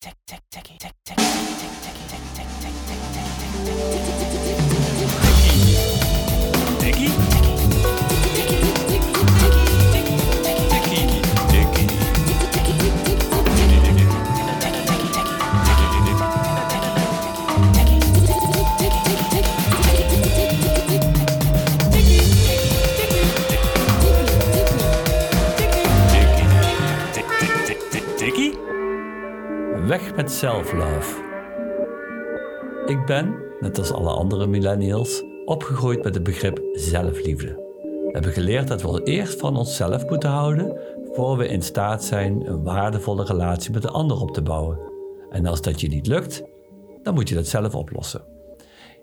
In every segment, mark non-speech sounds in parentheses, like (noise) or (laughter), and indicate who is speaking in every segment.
Speaker 1: Weg met self-love. Ik ben, net als alle andere millennials, opgegroeid met het begrip zelfliefde. We hebben geleerd dat we eerst van onszelf moeten houden voor we in staat zijn een waardevolle relatie met de ander op te bouwen. En als dat je niet lukt, dan moet je dat zelf oplossen.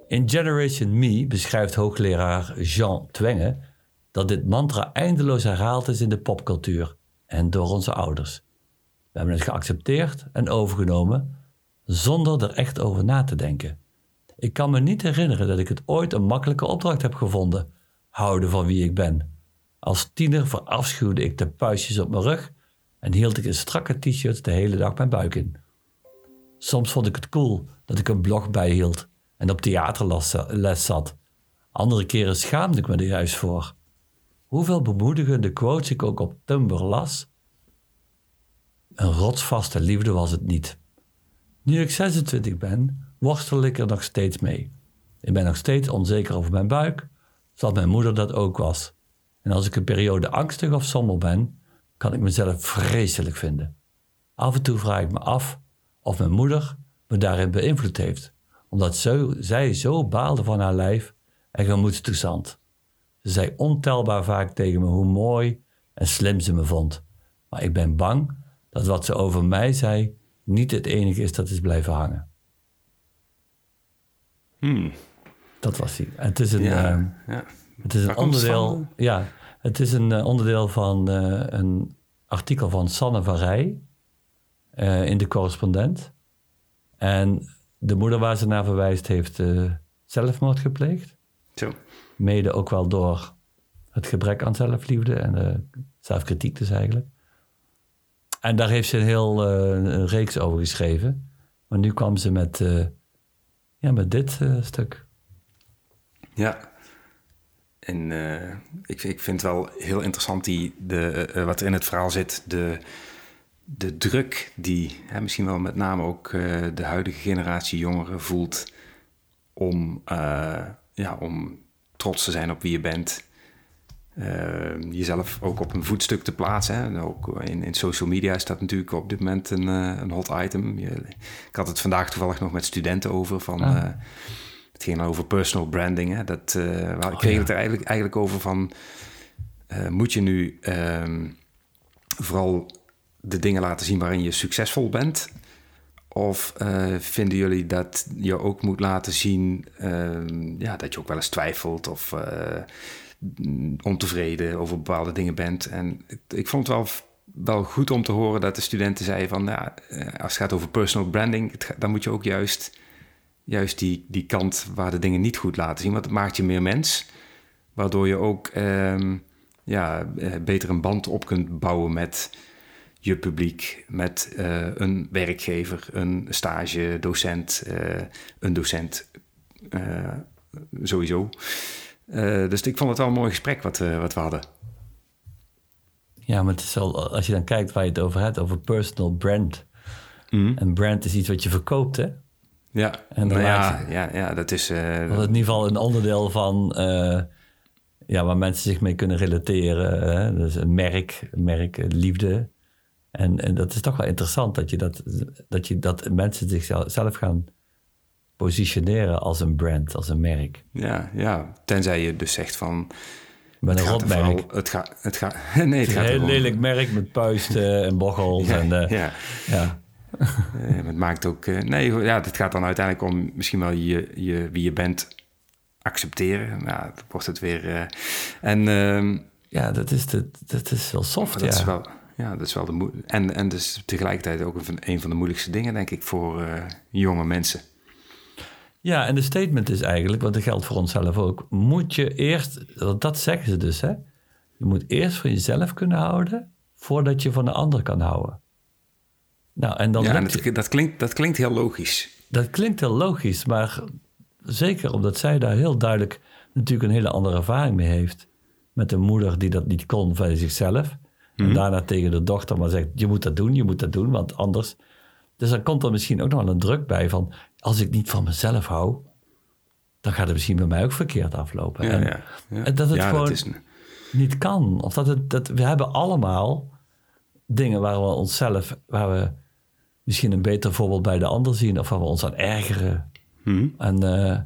Speaker 1: In Generation Me beschrijft hoogleraar Jean Twenge dat dit mantra eindeloos herhaald is in de popcultuur en door onze ouders. We hebben het geaccepteerd en overgenomen zonder er echt over na te denken. Ik kan me niet herinneren dat ik het ooit een makkelijke opdracht heb gevonden: houden van wie ik ben. Als tiener verafschuwde ik de puistjes op mijn rug en hield ik in strakke t-shirts de hele dag mijn buik in. Soms vond ik het cool dat ik een blog bijhield en op theaterles zat. Andere keren schaamde ik me er juist voor. Hoeveel bemoedigende quotes ik ook op Tumblr las, een rotsvaste liefde was het niet. Nu ik 26 ben, worstel ik er nog steeds mee. Ik ben nog steeds onzeker over mijn buik, zoals mijn moeder dat ook was. En als ik een periode angstig of somber ben, kan ik mezelf vreselijk vinden. Af en toe vraag ik me af of mijn moeder me daarin beïnvloed heeft, omdat zij zo baalde van haar lijf en gemoedstoestand. Ze zei ontelbaar vaak tegen me hoe mooi en slim ze me vond. Maar ik ben bang dat wat ze over mij zei niet het enige is dat is blijven hangen.
Speaker 2: Hmm.
Speaker 1: Dat was hij. Het is een,
Speaker 2: Ja,
Speaker 1: eh,
Speaker 2: ja.
Speaker 1: het is een onderdeel.
Speaker 2: van?
Speaker 1: Ja, het is een eh, onderdeel van eh, een artikel van Sanne van Rij eh, in de correspondent. En de moeder waar ze naar verwijst heeft eh, zelfmoord gepleegd.
Speaker 2: Zo.
Speaker 1: Mede ook wel door het gebrek aan zelfliefde en eh, zelfkritiek dus eigenlijk. En daar heeft ze een heel eh, reeks over geschreven. Maar nu kwam ze met, eh, ja, met dit eh, stuk.
Speaker 2: Ja. En ik, ik vind wel heel interessant die, de, wat er in het verhaal zit. De, de druk die hè, misschien wel met name ook de huidige generatie jongeren voelt om, ja, om trots te zijn op wie je bent. Eh, jezelf ook op een voetstuk te plaatsen. Hè. Ook in, in social media is dat natuurlijk op dit moment een, eh, een hot item. Je- ik had het vandaag toevallig nog met studenten over. Van,
Speaker 1: Ah.
Speaker 2: eh, het ging over personal branding. Hè. Dat, eh we
Speaker 1: Oh,
Speaker 2: kregen
Speaker 1: ja.
Speaker 2: het er eigenlijk, eigenlijk over van... moet je nu ehm, vooral de dingen laten zien waarin je succesvol bent... Of vinden jullie dat je ook moet laten zien ehm, ja, dat je ook wel eens twijfelt of ontevreden over bepaalde dingen bent? En ik, vond het wel, wel goed om te horen dat de studenten zeiden van ja, eh, als het gaat over personal branding, dan moet je ook juist, juist die, die kant waar de dingen niet goed laten zien, want het maakt je meer mens, waardoor je ook ehm, ja, eh, beter een band op kunt bouwen met je publiek, met eh, een werkgever, een stage, docent, een docent sowieso. Eh, dus ik vond het wel een mooi gesprek wat, we wat we hadden.
Speaker 1: Ja, maar het is wel, als je dan kijkt waar je het over hebt, over personal brand. En brand is iets wat je verkoopt, hè?
Speaker 2: Ja,
Speaker 1: En
Speaker 2: nou ja, ja, ja, dat is... eh,
Speaker 1: Dat is in ieder geval een onderdeel van eh, ja, waar mensen zich mee kunnen relateren. Hè? Dus een merk, een merk, eh, liefde. En, en dat is toch wel interessant dat, je dat, dat, je, dat mensen zichzelf zelf gaan positioneren als een brand, als een merk.
Speaker 2: ja, ja, tenzij je dus zegt van...
Speaker 1: Ben een
Speaker 2: er
Speaker 1: rotmerk.
Speaker 2: Het gaat... Het gaat (laughs) nee, het gaat
Speaker 1: een heel lelijk merk met puisten en bochels.
Speaker 2: Ja,
Speaker 1: en, eh,
Speaker 2: ja.
Speaker 1: ja. (laughs)
Speaker 2: Het maakt ook... eh, nee, ja, het gaat dan uiteindelijk om misschien wel je, je, wie je bent accepteren. Ja, dan wordt het weer... eh, en... ehm,
Speaker 1: ja, dat is, de, dat is wel soft,
Speaker 2: dat
Speaker 1: ja.
Speaker 2: is wel, ja, dat is wel de en, en dus tegelijkertijd ook een van, een van de moeilijkste dingen, denk ik, voor jonge mensen.
Speaker 1: Ja, en de statement is eigenlijk, want dat geldt voor onszelf ook, moet je eerst, want dat zeggen ze dus, hè? Je moet eerst van jezelf kunnen houden voordat je van de ander kan houden. Nou, en dan
Speaker 2: Ja, en dat, dat, klinkt, dat klinkt heel logisch.
Speaker 1: dat klinkt heel logisch, maar zeker omdat zij daar heel duidelijk natuurlijk een hele andere ervaring mee heeft. Met een moeder die dat niet kon van zichzelf. En daarna tegen de dochter maar zegt, je moet dat doen, je moet dat doen, want anders... Dus dan komt er misschien ook nog wel een druk bij van... als ik niet van mezelf hou, dan gaat het misschien bij mij ook verkeerd aflopen.
Speaker 2: Ja,
Speaker 1: en,
Speaker 2: ja, ja.
Speaker 1: en dat het gewoon
Speaker 2: is
Speaker 1: niet kan. Of dat het, dat, we hebben allemaal dingen waar we onszelf, waar we misschien een beter voorbeeld bij de ander zien, of waar we ons aan ergeren.
Speaker 2: Mhm.
Speaker 1: En, eh,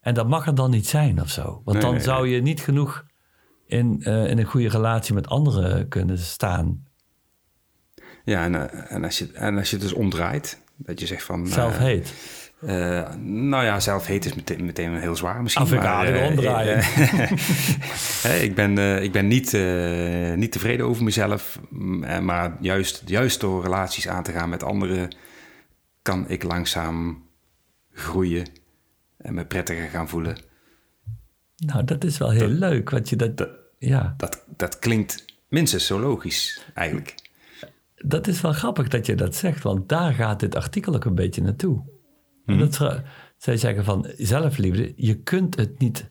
Speaker 1: en dat mag er dan niet zijn of zo. Want
Speaker 2: Nee,
Speaker 1: dan
Speaker 2: nee,
Speaker 1: zou je niet genoeg in, eh, in een goede relatie met anderen kunnen staan.
Speaker 2: Ja, en, eh, en, als je, en als je het dus omdraait, dat je zegt van... eh,
Speaker 1: Self-hate.
Speaker 2: eh, nou ja, zelf-hate is meteen, meteen heel zwaar misschien.
Speaker 1: Aan
Speaker 2: eh,
Speaker 1: omdraaien. (laughs)
Speaker 2: hè, ik ben, ik ben niet, niet tevreden over mezelf. m, eh, Maar juist, juist door relaties aan te gaan met anderen... kan ik langzaam groeien en me prettiger gaan voelen.
Speaker 1: Nou, dat is wel heel leuk. Want je dat,
Speaker 2: dat-
Speaker 1: ja,
Speaker 2: Dat, dat klinkt minstens zo logisch, eigenlijk.
Speaker 1: Dat is wel grappig dat je dat zegt. Want daar gaat dit artikel ook een beetje naartoe. En dat, ze- zij zeggen van zelfliefde, je kunt het niet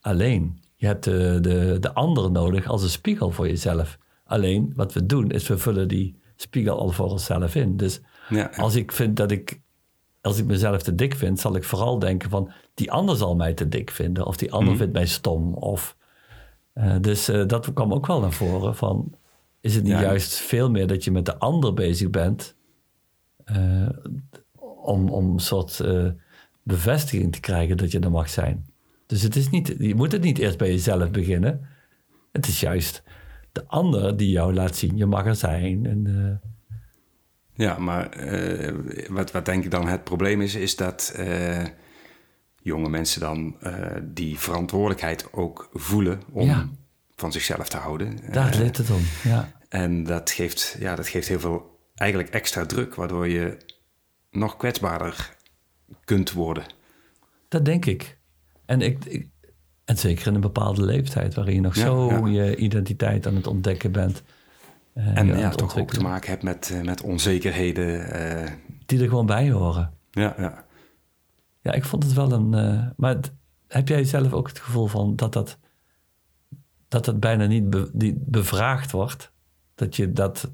Speaker 1: alleen. Je hebt de, de, de ander nodig als een spiegel voor jezelf. Alleen wat we doen is we vullen die spiegel al voor onszelf in. Dus
Speaker 2: Ja, ja.
Speaker 1: als ik vind dat ik, als ik mezelf te dik vind, zal ik vooral denken van die ander zal mij te dik vinden. Of die ander vindt mij stom. Of, eh, dus eh, dat kwam ook wel naar voren van, is het niet
Speaker 2: Ja.
Speaker 1: juist veel meer dat je met de ander bezig bent eh, om, om een soort eh, bevestiging te krijgen dat je er mag zijn. Dus het is niet, je moet het niet eerst bij jezelf beginnen. Het is juist de ander die jou laat zien, je mag er zijn. En, eh,
Speaker 2: Ja, maar wat, wat denk ik dan het probleem is, is dat jonge mensen dan die verantwoordelijkheid ook voelen om
Speaker 1: Ja.
Speaker 2: Van zichzelf te houden.
Speaker 1: daar
Speaker 2: Eh,
Speaker 1: ligt het om. Ja.
Speaker 2: en dat geeft, ja, dat geeft heel veel eigenlijk extra druk, waardoor je nog kwetsbaarder kunt worden.
Speaker 1: Dat denk ik. En, ik, ik- en zeker in een bepaalde leeftijd waarin je nog
Speaker 2: Ja,
Speaker 1: zo
Speaker 2: ja.
Speaker 1: je identiteit aan het ontdekken bent. eh,
Speaker 2: En ja, toch ook te maken hebt met, eh, met onzekerheden. eh,
Speaker 1: Die er gewoon bij horen.
Speaker 2: ja, ja.
Speaker 1: Ja, ik vond het wel een. eh, maar het- heb jij zelf ook het gevoel van dat dat, dat, dat bijna niet, be- niet bevraagd wordt? Dat je dat,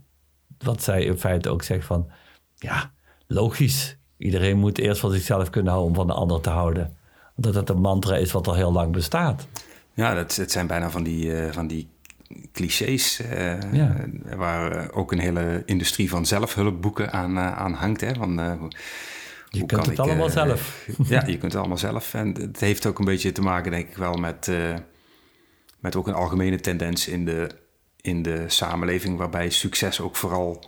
Speaker 1: wat zij in feite ook zegt van. Ja, logisch. Iedereen moet eerst van zichzelf kunnen houden om van de ander te houden. Dat dat een mantra is wat al heel lang bestaat.
Speaker 2: Ja, dat, het zijn bijna van die, eh, van die clichés. eh,
Speaker 1: Ja.
Speaker 2: Waar eh, ook een hele industrie van zelfhulpboeken aan, eh, aan hangt. Hè? Van,
Speaker 1: Je kunt het
Speaker 2: ik,
Speaker 1: allemaal zelf. (laughs)
Speaker 2: Ja, je kunt het allemaal zelf. En het heeft ook een beetje te maken, denk ik wel, met, met ook een algemene tendens in de, in de samenleving. Waarbij succes ook vooral.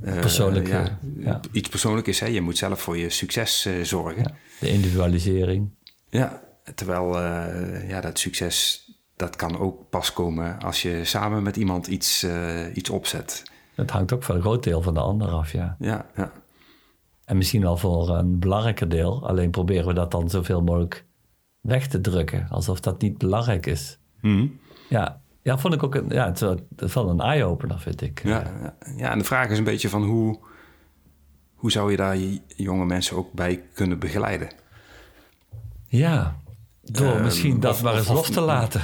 Speaker 2: eh,
Speaker 1: Persoonlijk,
Speaker 2: ja,
Speaker 1: eh, ja.
Speaker 2: Iets persoonlijk is. Hè? Je moet zelf voor je succes eh, zorgen.
Speaker 1: Ja, de individualisering.
Speaker 2: Ja, terwijl ja, dat succes, dat kan ook pas komen als je samen met iemand iets, iets opzet.
Speaker 1: Het hangt ook voor een groot deel van de ander af, ja.
Speaker 2: Ja, ja.
Speaker 1: En misschien wel voor een belangrijker deel. Alleen proberen we dat dan zoveel mogelijk weg te drukken. Alsof dat niet belangrijk is.
Speaker 2: Mhm.
Speaker 1: Ja, ja vond ik ook een, ja, het wel een eye-opener, vind ik.
Speaker 2: Ja, ja. en de vraag is een beetje van hoe, hoe zou je daar je jonge mensen ook bij kunnen begeleiden?
Speaker 1: Ja, door
Speaker 2: Ehm,
Speaker 1: misschien dat
Speaker 2: of-
Speaker 1: maar eens
Speaker 2: of-
Speaker 1: los te laten.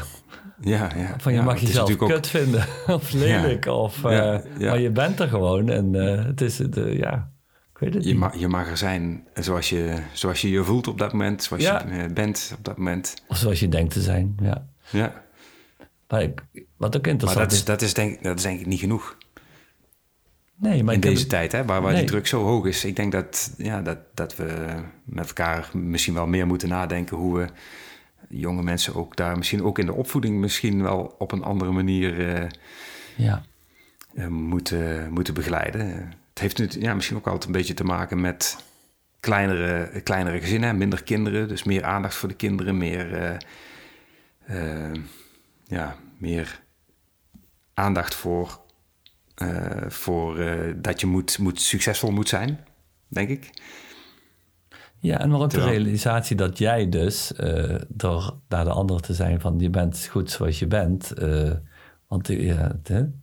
Speaker 2: Ja, ja.
Speaker 1: Van je
Speaker 2: ja,
Speaker 1: mag jezelf kut vinden (laughs) of lelijk. Of, eh,
Speaker 2: Ja.
Speaker 1: Maar je bent er gewoon en eh, het is, het, eh, ja, ik weet het
Speaker 2: Je,
Speaker 1: niet.
Speaker 2: ma je mag er zijn zoals je, zoals je je voelt op dat moment, zoals je bent op dat moment.
Speaker 1: Of zoals je denkt te zijn, ja.
Speaker 2: Ja.
Speaker 1: Maar ik, wat ook
Speaker 2: Maar
Speaker 1: interessant
Speaker 2: dat is, dat, is denk, dat is denk ik niet genoeg.
Speaker 1: Nee, maar
Speaker 2: in
Speaker 1: heb
Speaker 2: deze tijd, hè, waar, waar
Speaker 1: Nee.
Speaker 2: die druk zo hoog is. Ik denk dat, ja, dat, dat we met elkaar misschien wel meer moeten nadenken hoe we jonge mensen ook daar misschien ook in de opvoeding misschien wel op een andere manier eh,
Speaker 1: Ja,
Speaker 2: eh, moeten, moeten begeleiden. Het heeft nu ja, misschien ook altijd een beetje te maken met kleinere, kleinere gezinnen, minder kinderen, dus meer aandacht voor de kinderen, meer, eh, ja, meer aandacht voor, eh, voor eh, dat je moet, moet, succesvol moet zijn, denk ik.
Speaker 1: Ja, en maar ook de realisatie dat jij dus, eh, door naar de ander te zijn van je bent goed zoals je bent, want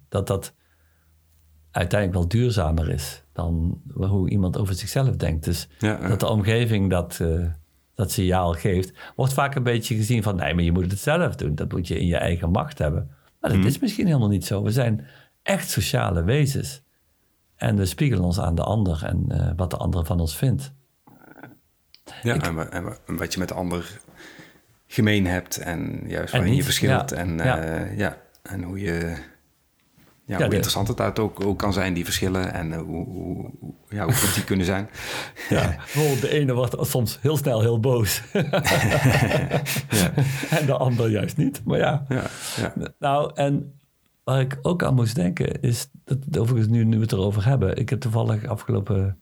Speaker 1: dat dat uiteindelijk wel duurzamer is. dan hoe iemand over zichzelf denkt. Dus
Speaker 2: Ja,
Speaker 1: dat de omgeving dat, dat signaal geeft, wordt vaak een beetje gezien van nee, maar je moet het zelf doen. Dat moet je in je eigen macht hebben. Maar
Speaker 2: Mhm.
Speaker 1: dat is misschien helemaal niet zo. We zijn echt sociale wezens. En we spiegelen ons aan de ander en eh, wat de ander van ons vindt.
Speaker 2: Ja, en, wa- en wa- en wat je met de ander gemeen hebt en juist waarin je verschilt.
Speaker 1: ja.
Speaker 2: En,
Speaker 1: Ja.
Speaker 2: eh, ja. en hoe, je, ja, hoe interessant het uit ook, ook kan zijn, die verschillen. En eh, hoe, hoe, ja, hoe goed die (laughs) kunnen zijn.
Speaker 1: Ja, bijvoorbeeld (laughs) de ene wordt soms heel snel heel boos. (laughs) En de ander juist niet. Maar ja,
Speaker 2: Ja, ja.
Speaker 1: Nou, en waar ik ook aan moest denken is, dat, overigens nu, nu we het erover hebben, ik heb toevallig afgelopen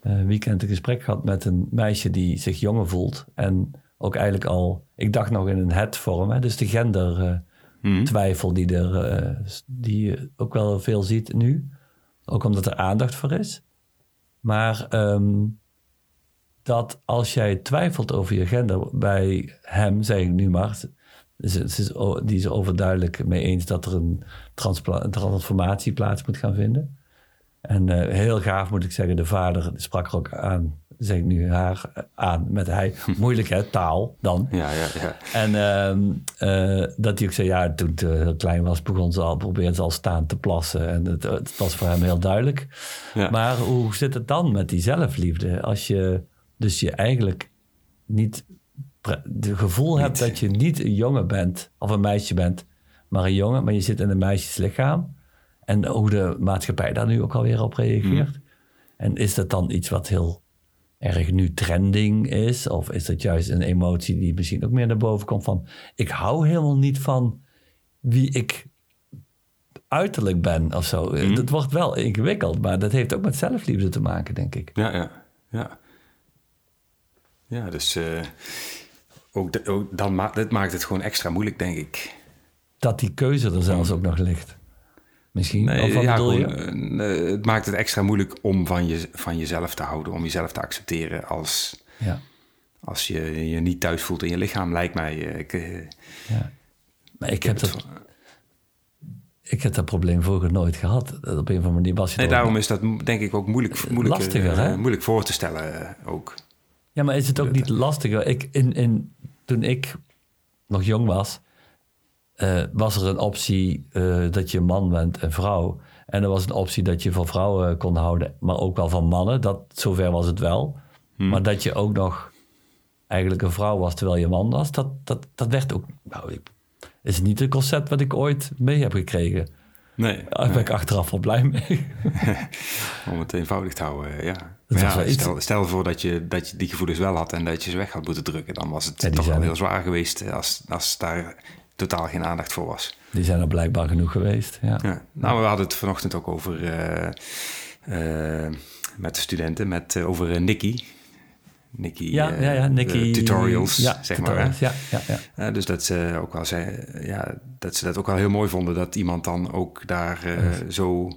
Speaker 1: eh, weekend een gesprek gehad met een meisje die zich jonger voelt. En ook eigenlijk al, ik dacht nog in een het-vorm, hè, dus de gender eh,
Speaker 2: Mhm.
Speaker 1: twijfel die, er, eh, die je ook wel veel ziet nu. Ook omdat er aandacht voor is. Maar ehm, dat als jij twijfelt over je gender bij hem, zeg ik nu maar, is die is overduidelijk mee eens dat er een transformatie plaats moet gaan vinden. En eh, heel gaaf moet ik zeggen, de vader sprak er ook aan, zeg ik nu haar eh, aan met hij. (laughs) Moeilijk hè, taal dan.
Speaker 2: Ja, ja, ja.
Speaker 1: En ehm, eh, dat hij ook zei, ja, toen het eh, heel klein was, begon ze al, probeerde ze al staan te plassen. En het, het was voor hem heel duidelijk.
Speaker 2: Ja.
Speaker 1: Maar hoe zit het dan met die zelfliefde? Als je dus je eigenlijk niet het gevoel hebt dat je niet een jongen bent of een meisje bent, maar een jongen, maar je zit in een meisjeslichaam. En hoe de maatschappij daar nu ook alweer op reageert. En is dat dan iets wat heel erg nu trending is? Of is dat juist een emotie die misschien ook meer naar boven komt van... ik hou helemaal niet van wie ik uiterlijk ben of zo. Dat wordt wel ingewikkeld, maar dat heeft ook met zelfliefde te maken, denk ik.
Speaker 2: Ja, ja, ja. Ja, dus eh, ook, de- ook dan ma dit maakt het gewoon extra moeilijk, denk ik.
Speaker 1: Dat die keuze er zelfs ook nog ligt. Misschien, of
Speaker 2: ja, gewoon, eh, het maakt het extra moeilijk om van, je, van jezelf te houden, om jezelf te accepteren als,
Speaker 1: Ja,
Speaker 2: als je je niet thuis voelt in je lichaam, lijkt mij. eh, Ik, eh,
Speaker 1: ja. Maar ik heb, dat, ik heb dat probleem vroeger nooit gehad. Op een of andere manier was je
Speaker 2: nee, daarom is dat denk ik ook moeilijk, moeilijk,
Speaker 1: Lastiger,
Speaker 2: eh,
Speaker 1: hè?
Speaker 2: moeilijk voor te stellen eh, ook.
Speaker 1: Ja, maar is het ook niet lastiger? Ik, in, in, toen ik nog jong was, eh, was er een optie eh, dat je man bent en vrouw. En er was een optie dat je van vrouwen kon houden, maar ook wel van mannen. Dat, zover was het wel. Maar dat je ook nog eigenlijk een vrouw was terwijl je man was, dat, dat, dat werd ook... Nou, ik, is niet het concept wat ik ooit mee heb gekregen.
Speaker 2: Nee,
Speaker 1: Daar ben ik achteraf wel blij mee. (laughs)
Speaker 2: om het eenvoudig te houden, eh, ja. Stel, stel voor dat je, dat je die gevoelens wel had en dat je ze weg had moeten drukken, dan was het
Speaker 1: Ja,
Speaker 2: toch wel heel zwaar geweest eh, als, als daar totaal geen aandacht voor was.
Speaker 1: Die zijn er blijkbaar genoeg geweest. Ja.
Speaker 2: Ja. Nou, we hadden het vanochtend ook over eh, eh, met de studenten, met, eh, over Nikki. Nikki,
Speaker 1: Ja, ja, ja, Nicky.
Speaker 2: tutorials,
Speaker 1: ja,
Speaker 2: zeg maar. hè.
Speaker 1: Ja, ja, ja.
Speaker 2: Eh, dus dat ze ook wel zei, ja, dat ze dat ook wel heel mooi vonden dat iemand dan ook daar zo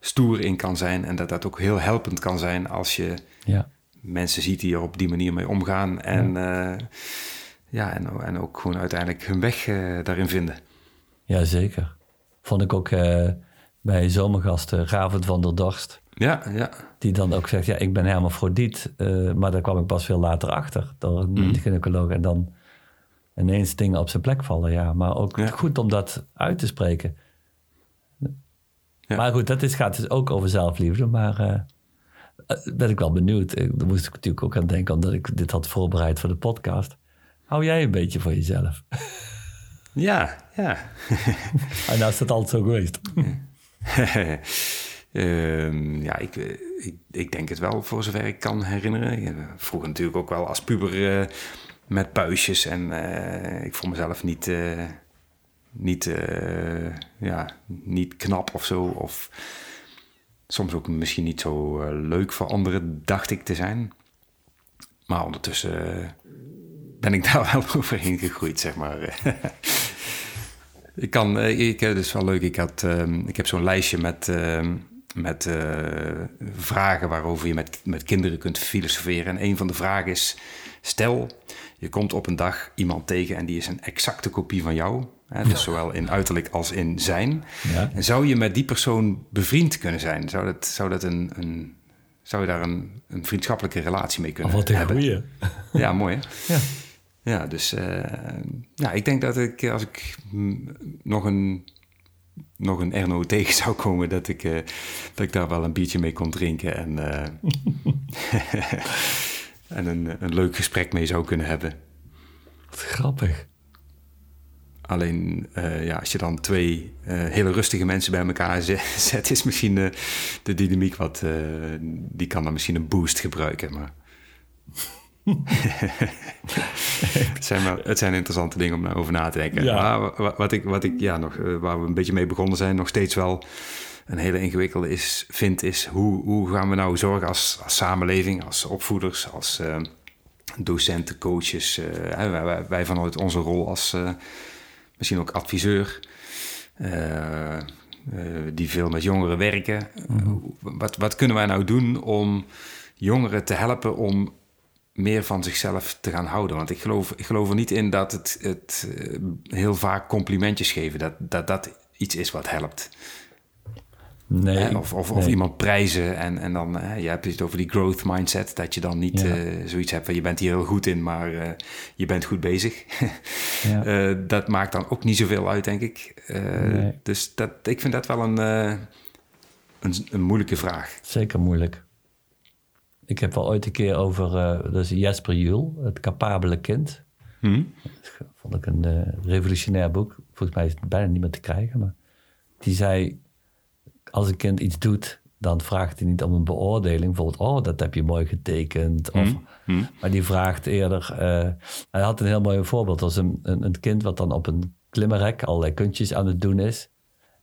Speaker 2: stoer in kan zijn en dat dat ook heel helpend kan zijn als je
Speaker 1: ja.
Speaker 2: mensen ziet die er op die manier mee omgaan en ja, ja en, en ook gewoon uiteindelijk hun weg eh, daarin vinden.
Speaker 1: Ja, zeker. Vond ik ook eh, bij zomergasten Ravend van der Dorst.
Speaker 2: Ja, ja,
Speaker 1: Die dan ook zegt, ja, ik ben hermafrodiet. eh maar daar kwam ik pas veel later achter. Door een gynaecoloog. En dan ineens dingen op zijn plek vallen. Ja, maar ook
Speaker 2: Ja.
Speaker 1: goed om dat uit te spreken.
Speaker 2: Ja.
Speaker 1: Maar goed, dat is, gaat dus ook over zelfliefde. Maar eh, eh, ben ik wel benieuwd. Eh, Daar moest ik natuurlijk ook aan denken, omdat ik dit had voorbereid voor de podcast. Hou jij een beetje voor jezelf? (laughs)
Speaker 2: ja, ja. (laughs)
Speaker 1: En nou is dat altijd zo geweest. (laughs)
Speaker 2: Ehm, ja, ik, ik, ik denk het wel, voor zover ik kan herinneren. Vroeger natuurlijk ook wel als puber eh, met puistjes. En eh, ik vond mezelf niet, eh, niet, ja, niet knap of zo. Of soms ook misschien niet zo leuk voor anderen, dacht ik te zijn. Maar ondertussen ben ik daar (laughs) wel overheen gegroeid, zeg maar. (laughs) Ik kan, eh, ik heb dus wel leuk. Ik, had, ehm, ik heb zo'n lijstje met, ehm, met eh, vragen waarover je met, met kinderen kunt filosoferen. En een van de vragen is: stel, je komt op een dag iemand tegen en die is een exacte kopie van jou. Hè, dus zowel in uiterlijk als in zijn.
Speaker 1: Ja.
Speaker 2: En zou je met die persoon bevriend kunnen zijn? Zou dat, zou dat een, een zou je daar een, een vriendschappelijke relatie mee kunnen
Speaker 1: Oh, wat een
Speaker 2: hebben.
Speaker 1: goeie.
Speaker 2: Ja, mooi hè?
Speaker 1: Ja.
Speaker 2: Ja, dus eh, ja, ik denk dat ik als ik nog een, nog een Erno (laughs) tegen zou komen, dat ik, eh, dat ik daar wel een biertje mee kon drinken en, eh, (laughs) en een, een leuk gesprek mee zou kunnen hebben.
Speaker 1: Wat grappig.
Speaker 2: Alleen eh, ja, als je dan twee eh, hele rustige mensen bij elkaar (laughs) zet, is misschien de, de dynamiek wat. eh, die kan dan misschien een boost gebruiken. Maar. (laughs) het, zijn wel, het zijn interessante dingen om over na te denken.
Speaker 1: Ja.
Speaker 2: Maar wa- wa- wat ik, wat ik ja, nog, eh, waar we een beetje mee begonnen zijn, nog steeds wel een hele ingewikkelde is, vind, is hoe, hoe gaan we nou zorgen als, als samenleving, als opvoeders, als eh, docenten, coaches, eh, wij, wij- wij vanuit onze rol als misschien ook adviseur, die veel met jongeren werken.
Speaker 1: Mhm.
Speaker 2: wat, wat kunnen wij nou doen om jongeren te helpen om meer van zichzelf te gaan houden? Want ik geloof, ik geloof er niet in dat het, het eh, heel vaak complimentjes geven, dat, dat dat iets is wat helpt.
Speaker 1: Nee.
Speaker 2: Hè? Of, of, iemand prijzen en, en dan, hè, je hebt het over die growth mindset, dat je dan niet
Speaker 1: Ja.
Speaker 2: eh, zoiets hebt van je bent hier heel goed in, maar eh, je bent goed bezig. (laughs)
Speaker 1: Ja.
Speaker 2: Dat maakt dan ook niet zoveel uit, denk ik.
Speaker 1: Nee.
Speaker 2: Dus dat, ik vind dat wel een, een, een moeilijke vraag.
Speaker 1: Zeker moeilijk. Ik heb wel ooit een keer over, eh dat is Jesper Juhl, het capabele kind.
Speaker 2: Hm?
Speaker 1: Dat vond ik een eh, revolutionair boek. Volgens mij is het bijna niet meer te krijgen. Maar die zei, als een kind iets doet, dan vraagt hij niet om een beoordeling. Bijvoorbeeld, oh, dat heb je mooi getekend. Of,
Speaker 2: Hm?
Speaker 1: Maar die vraagt eerder... eh, hij had een heel mooi voorbeeld. als een, een, een kind wat dan op een klimmerrek allerlei kuntjes aan het doen is.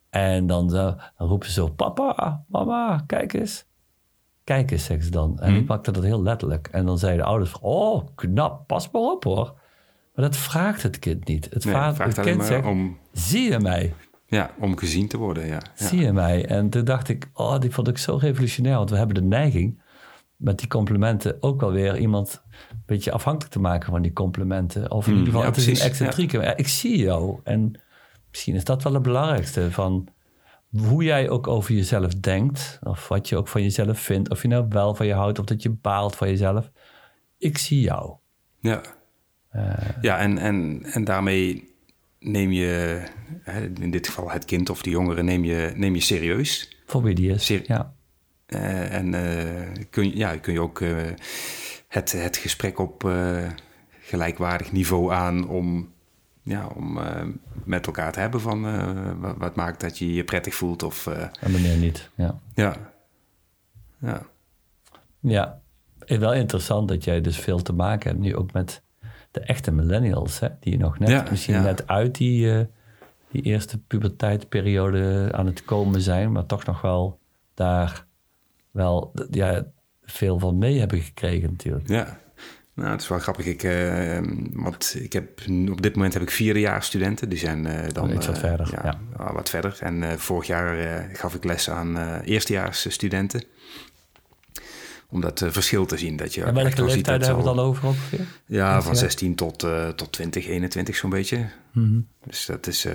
Speaker 1: En dan, dan roepen ze zo, papa, mama, kijk eens. Kijk eens, ze dan. En die pakte dat heel letterlijk. En dan zeiden de ouders, oh, knap, pas maar op hoor. Maar dat vraagt het kind niet. Het,
Speaker 2: Nee,
Speaker 1: vraagt, het kind zegt,
Speaker 2: om,
Speaker 1: zie je mij?
Speaker 2: ja, om gezien te worden. Ja. Ja.
Speaker 1: Zie je mij? En toen dacht ik, oh, die vond ik zo revolutionair. Want we hebben de neiging met die complimenten ook wel weer iemand een beetje afhankelijk te maken van die complimenten. Of in
Speaker 2: Mm,
Speaker 1: ieder geval,
Speaker 2: ja,
Speaker 1: het is een excentrieke. Ja, ik zie jou. En misschien is dat wel het belangrijkste van hoe jij ook over jezelf denkt. Of wat je ook van jezelf vindt. Of je nou wel van je houdt of dat je baalt van jezelf. Ik zie jou.
Speaker 2: Ja,
Speaker 1: Eh.
Speaker 2: ja en, en, en daarmee neem je, in dit geval het kind of de jongere, neem je, neem je serieus.
Speaker 1: Voor wie die is.
Speaker 2: Ser-
Speaker 1: ja.
Speaker 2: Eh, en eh, kun, je- ja, kun je ook het, het gesprek op gelijkwaardig niveau aan om, ja, om eh, met elkaar te hebben van eh, wat, wat maakt dat je je prettig voelt. Of, eh,
Speaker 1: En wanneer niet. Ja.
Speaker 2: ja. Ja.
Speaker 1: Ja, en wel interessant dat jij dus veel te maken hebt nu ook met de echte millennials, hè? die nog net,
Speaker 2: Ja,
Speaker 1: misschien
Speaker 2: ja.
Speaker 1: net uit die, die eerste puberteitsperiode aan het komen zijn, maar toch nog wel daar wel ja, veel van mee hebben gekregen natuurlijk.
Speaker 2: Ja, nou, het is wel grappig. Ik, eh, want ik heb, op dit moment heb ik vierdejaars studenten. Die zijn eh, dan...
Speaker 1: Iets wat
Speaker 2: eh,
Speaker 1: verder,
Speaker 2: Ja,
Speaker 1: ja.
Speaker 2: wat verder. En vorig jaar gaf ik les aan eerstejaars studenten. Om dat verschil te zien. Dat je
Speaker 1: En welke leeftijden hebben we het al over ongeveer?
Speaker 2: Ja, van
Speaker 1: Ja.
Speaker 2: 16 tot, tot 20, 21 zo'n beetje.
Speaker 1: Mhm.
Speaker 2: Dus dat is,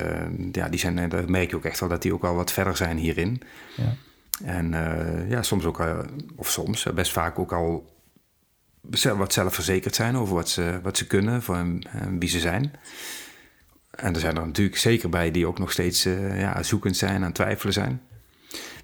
Speaker 2: ja, die zijn, dat merk je ook echt wel dat die ook wel wat verder zijn hierin.
Speaker 1: Ja.
Speaker 2: En ja, soms ook, eh, of soms, best vaak ook al wat zelfverzekerd zijn over wat ze, wat ze kunnen voor en, en wie ze zijn. En er zijn er natuurlijk zeker bij die ook nog steeds eh, ja, zoekend zijn, aan het twijfelen zijn.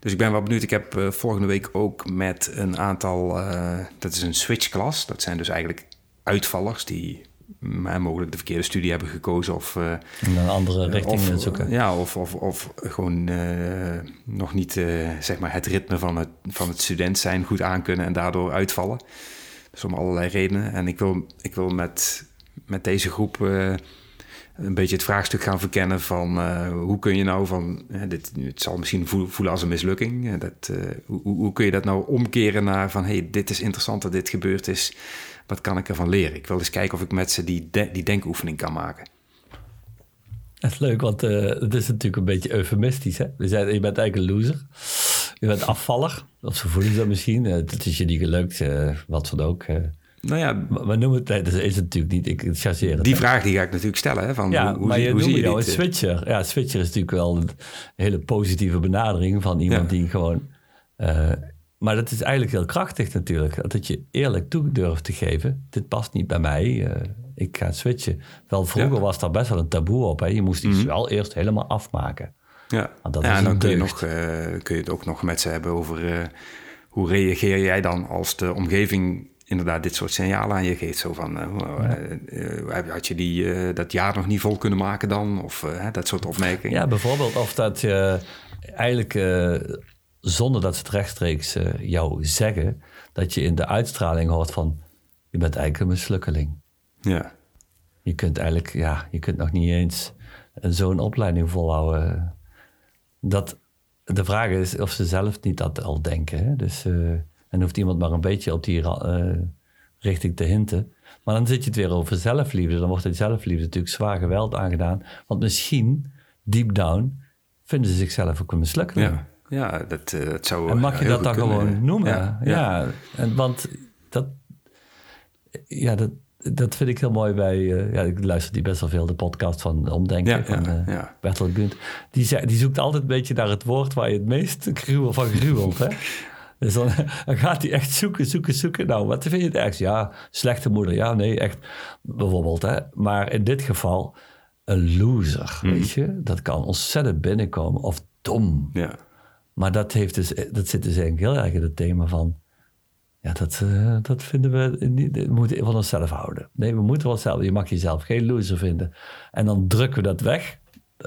Speaker 2: Dus ik ben wel benieuwd. Ik heb eh, volgende week ook met een aantal, eh, dat is een switchklas. Dat zijn dus eigenlijk uitvallers die mm, mogelijk de verkeerde studie hebben gekozen of eh,
Speaker 1: En een andere richting
Speaker 2: of,
Speaker 1: zoeken.
Speaker 2: Ja, of, of, of gewoon eh, nog niet eh, zeg maar het ritme van het, van het student zijn goed aankunnen en daardoor uitvallen. Om allerlei redenen. En ik wil, ik wil met, met deze groep eh, een beetje het vraagstuk gaan verkennen van eh, hoe kun je nou van, dit, het zal misschien voel- voelen als een mislukking. eh, Dat, hoe, hoe kun je dat nou omkeren naar van hey, dit is interessant dat dit gebeurd is. Wat kan ik ervan leren? Ik wil eens kijken of ik met ze die, die denkoefening kan maken.
Speaker 1: Dat is leuk, want het is natuurlijk een beetje eufemistisch. Hè? Je bent eigenlijk een loser. Je bent afvaller. Of zo voelen ze dat misschien. Eh, Het is je niet gelukt, eh, wat dan ook. eh.
Speaker 2: Nou ja,
Speaker 1: Maar, maar noem het, nee, dat is het natuurlijk niet. Ik chargeer het.
Speaker 2: Die vraag die ga ik natuurlijk stellen. Hè, van
Speaker 1: ja,
Speaker 2: hoe,
Speaker 1: maar
Speaker 2: zie,
Speaker 1: je
Speaker 2: hoe zie je dit?
Speaker 1: een switcher. Ja, switcher is natuurlijk wel een hele positieve benadering van iemand
Speaker 2: Ja.
Speaker 1: die gewoon... eh, maar dat is eigenlijk heel krachtig natuurlijk. Dat je eerlijk toe durft te geven. Dit past niet bij mij. eh, ik ga switchen. Wel, vroeger
Speaker 2: Ja.
Speaker 1: was daar best wel een taboe op. Hè? Je moest iets
Speaker 2: Mhm.
Speaker 1: wel eerst helemaal afmaken.
Speaker 2: Ja,
Speaker 1: dat
Speaker 2: ja en dan kun je, nog, eh, kun je het ook nog met ze hebben over eh, hoe reageer jij dan als de omgeving inderdaad dit soort signalen aan je geeft. Zo van, eh, had je die, dat jaar nog niet vol kunnen maken dan? Of dat soort opmerkingen.
Speaker 1: Ja, bijvoorbeeld of dat je eigenlijk zonder dat ze het rechtstreeks jou zeggen, dat je in de uitstraling hoort van je bent eigenlijk een mislukkeling.
Speaker 2: ja.
Speaker 1: Je kunt eigenlijk, ja, je kunt nog niet eens zo'n opleiding volhouden. Dat, de vraag is of ze zelf niet dat al denken. Hè? Dus, eh, en hoeft iemand maar een beetje op die eh, richting te hinten. Maar dan zit je het weer over zelfliefde. Dan wordt het zelfliefde natuurlijk zwaar geweld aangedaan. Want misschien, deep down, vinden ze zichzelf ook een mislukkeling.
Speaker 2: Ja, ja dat, eh, dat zou
Speaker 1: En mag je dat dan
Speaker 2: kunnen.
Speaker 1: gewoon noemen?
Speaker 2: Ja,
Speaker 1: Ja,
Speaker 2: ja.
Speaker 1: En, want dat, ja, dat, dat vind ik heel mooi bij... eh, ja, ik luister die best wel veel, de podcast van Omdenken
Speaker 2: Ja,
Speaker 1: van
Speaker 2: ja,
Speaker 1: eh,
Speaker 2: ja.
Speaker 1: Bertolt Gunt. Die, zei- die zoekt altijd een beetje naar het woord waar je het meest gruwel van gruwelt. Hè? (laughs) Dus dan, (laughs) dan gaat hij echt zoeken, zoeken, zoeken. Nou, wat vind je het ergst? Ja, slechte moeder. Ja, nee, echt. Bijvoorbeeld, hè. Maar in dit geval, een loser,
Speaker 2: Hmm.
Speaker 1: weet je. Dat kan ontzettend binnenkomen. Of dom.
Speaker 2: Ja.
Speaker 1: Maar dat, heeft dus, dat zit dus eigenlijk heel erg in het thema van... Ja, dat, eh, dat vinden we niet... We moeten van onszelf houden. Nee, we moeten wel zelf... Je mag jezelf geen loser vinden. En dan drukken we dat weg.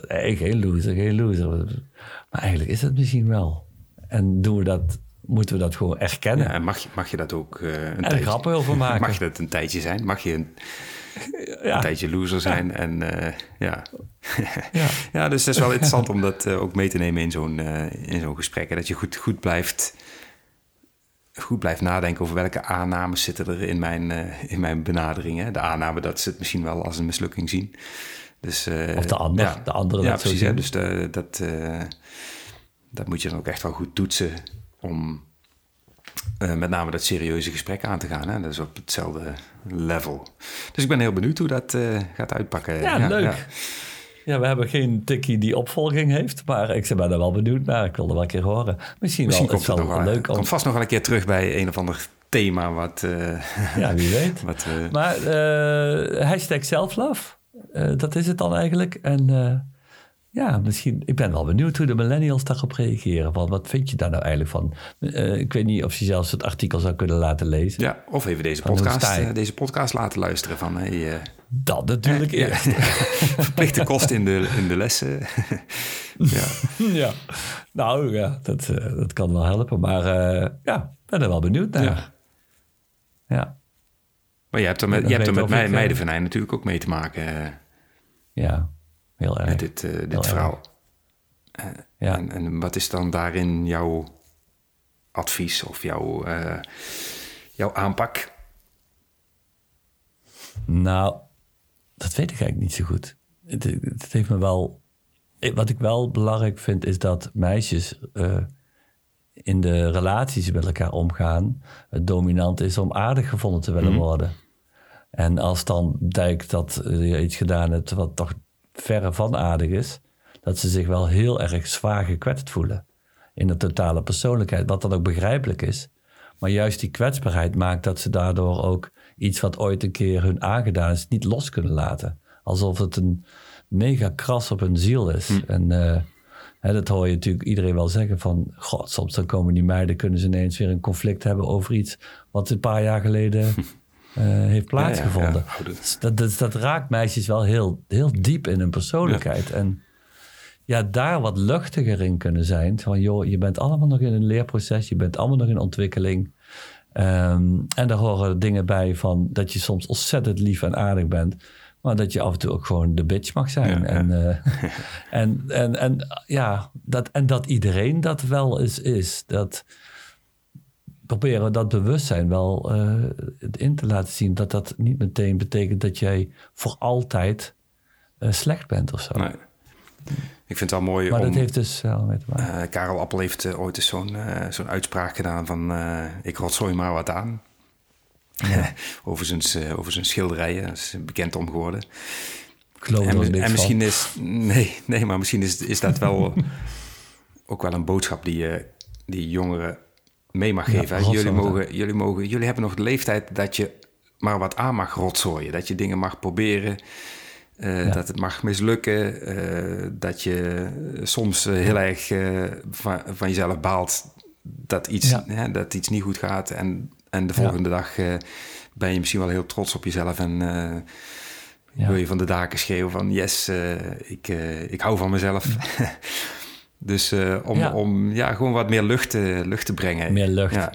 Speaker 1: Nee, geen loser, geen loser. Maar eigenlijk is het misschien wel. En doen we dat, moeten we dat gewoon erkennen.
Speaker 2: Ja, en mag je, mag je dat ook eh, een
Speaker 1: er
Speaker 2: tijdje...
Speaker 1: grappen over (laughs) maken.
Speaker 2: Mag je dat een tijdje zijn? Mag je een, (laughs)
Speaker 1: ja,
Speaker 2: een tijdje loser zijn? En eh, ja. (laughs)
Speaker 1: ja.
Speaker 2: ja, dus het is wel interessant om dat ook mee te nemen in zo'n in zo'n gesprek. En dat je goed, goed, blijft, goed blijft nadenken over welke aannames zitten er in mijn, eh, in mijn benadering. Hè? De aanname dat ze het misschien wel als een mislukking zien. Dus, eh,
Speaker 1: Of de ander,
Speaker 2: ja.
Speaker 1: de andere
Speaker 2: ja,
Speaker 1: dat
Speaker 2: precies. Hè? Dus de, dat, eh, dat moet je dan ook echt wel goed toetsen om eh, met name dat serieuze gesprek aan te gaan. Hè? Dat is op hetzelfde level. Dus ik ben heel benieuwd hoe dat eh, gaat uitpakken.
Speaker 1: Ja, leuk. Ja. we hebben geen tikkie die opvolging heeft, maar ik ben er wel benieuwd naar. Ik wilde wel een keer horen. Misschien,
Speaker 2: Misschien
Speaker 1: wel,
Speaker 2: komt
Speaker 1: het
Speaker 2: het
Speaker 1: wel
Speaker 2: nog wel,
Speaker 1: leuk om...
Speaker 2: komt vast nog wel een keer terug bij een of ander thema wat, eh,
Speaker 1: Ja, wie (laughs) weet.
Speaker 2: wat we...
Speaker 1: Maar eh hashtag self-love, eh, dat is het dan eigenlijk. En eh, ja, misschien, ik ben wel benieuwd hoe de millennials daarop reageren. Van, wat vind je daar nou eigenlijk van? Eh, ik weet niet of je zelfs het artikel zou kunnen laten lezen.
Speaker 2: Ja, of even deze
Speaker 1: hoe
Speaker 2: podcast, eh, deze podcast laten luisteren van hey, eh,
Speaker 1: Dat natuurlijk
Speaker 2: ja.
Speaker 1: eerst. (laughs)
Speaker 2: verplichte kosten in de, in de lessen. (laughs) ja.
Speaker 1: ja. Nou ja, dat, dat kan wel helpen. Maar ja, ik ben er wel benieuwd naar.
Speaker 2: Ja.
Speaker 1: Ja,
Speaker 2: Maar je hebt er met, je hebt er met mij, meidenvenijn natuurlijk ook mee te maken
Speaker 1: ja. Heel erg.
Speaker 2: met dit, eh, dit verhaal.
Speaker 1: Ja.
Speaker 2: En, en wat is dan daarin jouw advies of jouw, eh, jouw aanpak?
Speaker 1: Nou, dat weet ik eigenlijk niet zo goed. Het, het heeft me wel. Wat ik wel belangrijk vind, is dat meisjes eh, in de relaties met elkaar omgaan. Het dominant is om aardig gevonden te willen worden. En als dan blijkt dat je iets gedaan hebt wat toch verre van aardig is, dat ze zich wel heel erg zwaar gekwetst voelen in de totale persoonlijkheid, wat dan ook begrijpelijk is. Maar juist die kwetsbaarheid maakt dat ze daardoor ook iets wat ooit een keer hun aangedaan is, niet los kunnen laten. Alsof het een mega kras op hun ziel is. En eh, hè, dat hoor je natuurlijk iedereen wel zeggen van... God, soms dan komen die meiden, kunnen ze ineens weer een conflict hebben over iets... wat een paar jaar geleden (laughs) eh, heeft plaatsgevonden.
Speaker 2: ja.
Speaker 1: Dus dat, dat, dat raakt meisjes wel heel, heel diep in hun persoonlijkheid. En ja, daar wat luchtiger in kunnen zijn. Van joh, je bent allemaal nog in een leerproces, je bent allemaal nog in ontwikkeling. Ehm, en daar horen dingen bij van dat je soms ontzettend lief en aardig bent. Maar dat je af en toe ook gewoon de bitch mag zijn. En, eh, (laughs) en, en, en, ja, dat, en dat iedereen dat wel eens is. Dat proberen we dat bewustzijn wel eh, in te laten zien. Dat dat niet meteen betekent dat jij voor altijd eh, slecht bent of zo.
Speaker 2: Nee. Ik vind het wel mooi
Speaker 1: Maar
Speaker 2: om...
Speaker 1: dat heeft dus wel mee te maken.
Speaker 2: Eh, Karel Appel heeft ooit eens zo'n zo'n uitspraak gedaan van... ik rotzooi maar wat aan. (laughs) over, zijn, over zijn schilderijen. Dat is bekend om geworden.
Speaker 1: ik geloof ook
Speaker 2: En, en
Speaker 1: van.
Speaker 2: misschien is... Nee, nee, maar misschien is, is dat wel (laughs) ook wel een boodschap die, je die jongeren mee mag geven. jullie, mogen, jullie, mogen, jullie hebben nog de leeftijd dat je maar wat aan mag rotzooien. Dat je dingen mag proberen. Uh, Dat het mag mislukken. Uh, dat je soms uh, heel erg van, van, jezelf baalt dat iets, ja. hè, dat iets niet goed gaat. En, en de volgende dag ben je misschien wel heel trots op jezelf. En wil je van de daken schreeuwen van yes, ik, ik hou van mezelf. (laughs) dus om, ja. om ja, gewoon wat meer lucht, lucht te brengen.
Speaker 1: Meer lucht.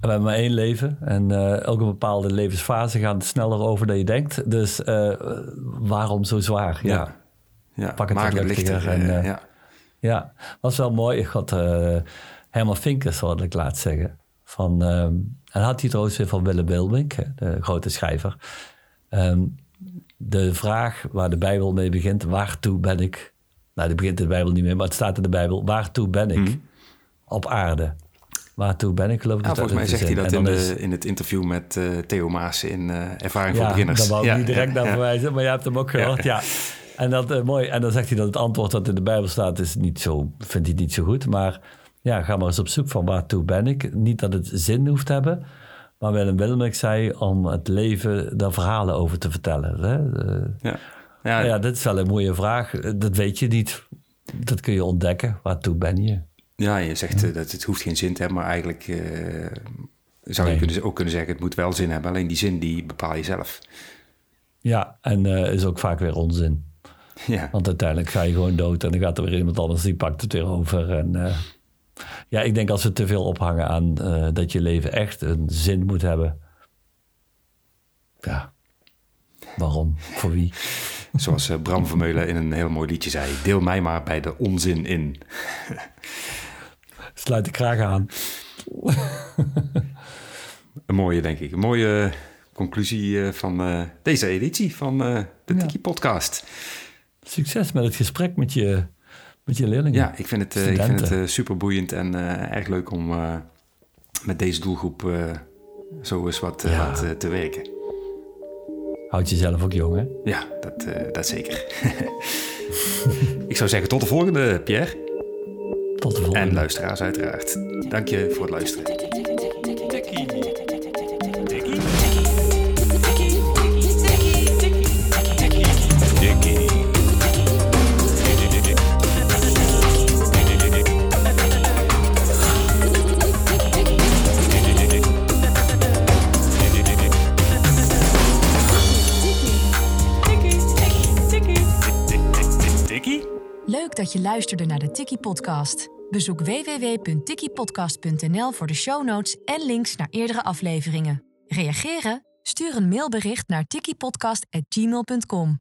Speaker 1: We hebben maar één leven en uh, elke bepaalde levensfase gaat sneller over dan je denkt. Dus uh, waarom zo zwaar? Ja, ja.
Speaker 2: ja. pak het Maak het lichter. En, ja.
Speaker 1: ja, was wel mooi. Ik had Herman Vinkers, wat ik laat zeggen. Van, um, en had hij trouwens weer van Willem Wilmink, de grote schrijver. Um, de vraag waar de Bijbel mee begint, waartoe ben ik? Nou, die begint in de Bijbel niet meer, maar het staat in de Bijbel. Waartoe ben ik mm. op aarde? Waartoe ben ik, geloof ik.
Speaker 2: Ja, volgens mij zegt hij dat in, de, in het interview met uh, Theo Maas in uh, Ervaring
Speaker 1: ja,
Speaker 2: voor Beginners.
Speaker 1: daar wou ik niet direct naar verwijzen, maar je hebt hem ook gehoord. Ja. En, dat, uh, mooi. en dan zegt hij dat het antwoord dat in de Bijbel staat, is niet zo, vindt hij niet zo goed. Maar ja, ga maar eens op zoek van waartoe ben ik. Niet dat het zin hoeft te hebben, maar Willem Wilmink zei om het leven daar verhalen over te vertellen. Hè? ja. Ja. ja, dit is wel een mooie vraag. Dat weet je niet. Dat kun je ontdekken. Waartoe ben je?
Speaker 2: Ja, je zegt uh, dat het hoeft geen zin te hebben, maar eigenlijk uh, zou nee. je kunnen, ook kunnen zeggen: het moet wel zin hebben. Alleen die zin die bepaal je zelf.
Speaker 1: Ja, en uh, is ook vaak weer onzin. Ja. Want uiteindelijk ga je gewoon dood en dan gaat er weer iemand anders die pakt het weer over. En ja, ik denk als we te veel ophangen aan dat je leven echt een zin moet hebben. Ja, waarom? Voor wie?
Speaker 2: Zoals Bram Vermeulen in een heel mooi liedje zei: Deel mij maar bij de onzin in. (laughs)
Speaker 1: Sluit de kraag aan. (laughs)
Speaker 2: een mooie, denk ik. Een mooie conclusie eh, van deze editie van de Tiki Podcast.
Speaker 1: Succes met het gesprek met je, met je leerlingen.
Speaker 2: Ja, ik vind het, ik vind het super boeiend en erg leuk om met deze doelgroep zo eens wat, ja. wat te werken.
Speaker 1: Houd jezelf ook jong, hè?
Speaker 2: Ja, dat, dat zeker. (laughs) ik zou zeggen, tot de volgende, Pierre.
Speaker 1: Tot de volgende.
Speaker 2: En luisteraars uiteraard. Dank je voor het luisteren.
Speaker 3: Je luisterde naar de Tiki Podcast. Bezoek www.tikkiepodcast.nl voor de show notes en links naar eerdere afleveringen. Reageren? Stuur een mailbericht naar tikkiepodcast.gmail.com.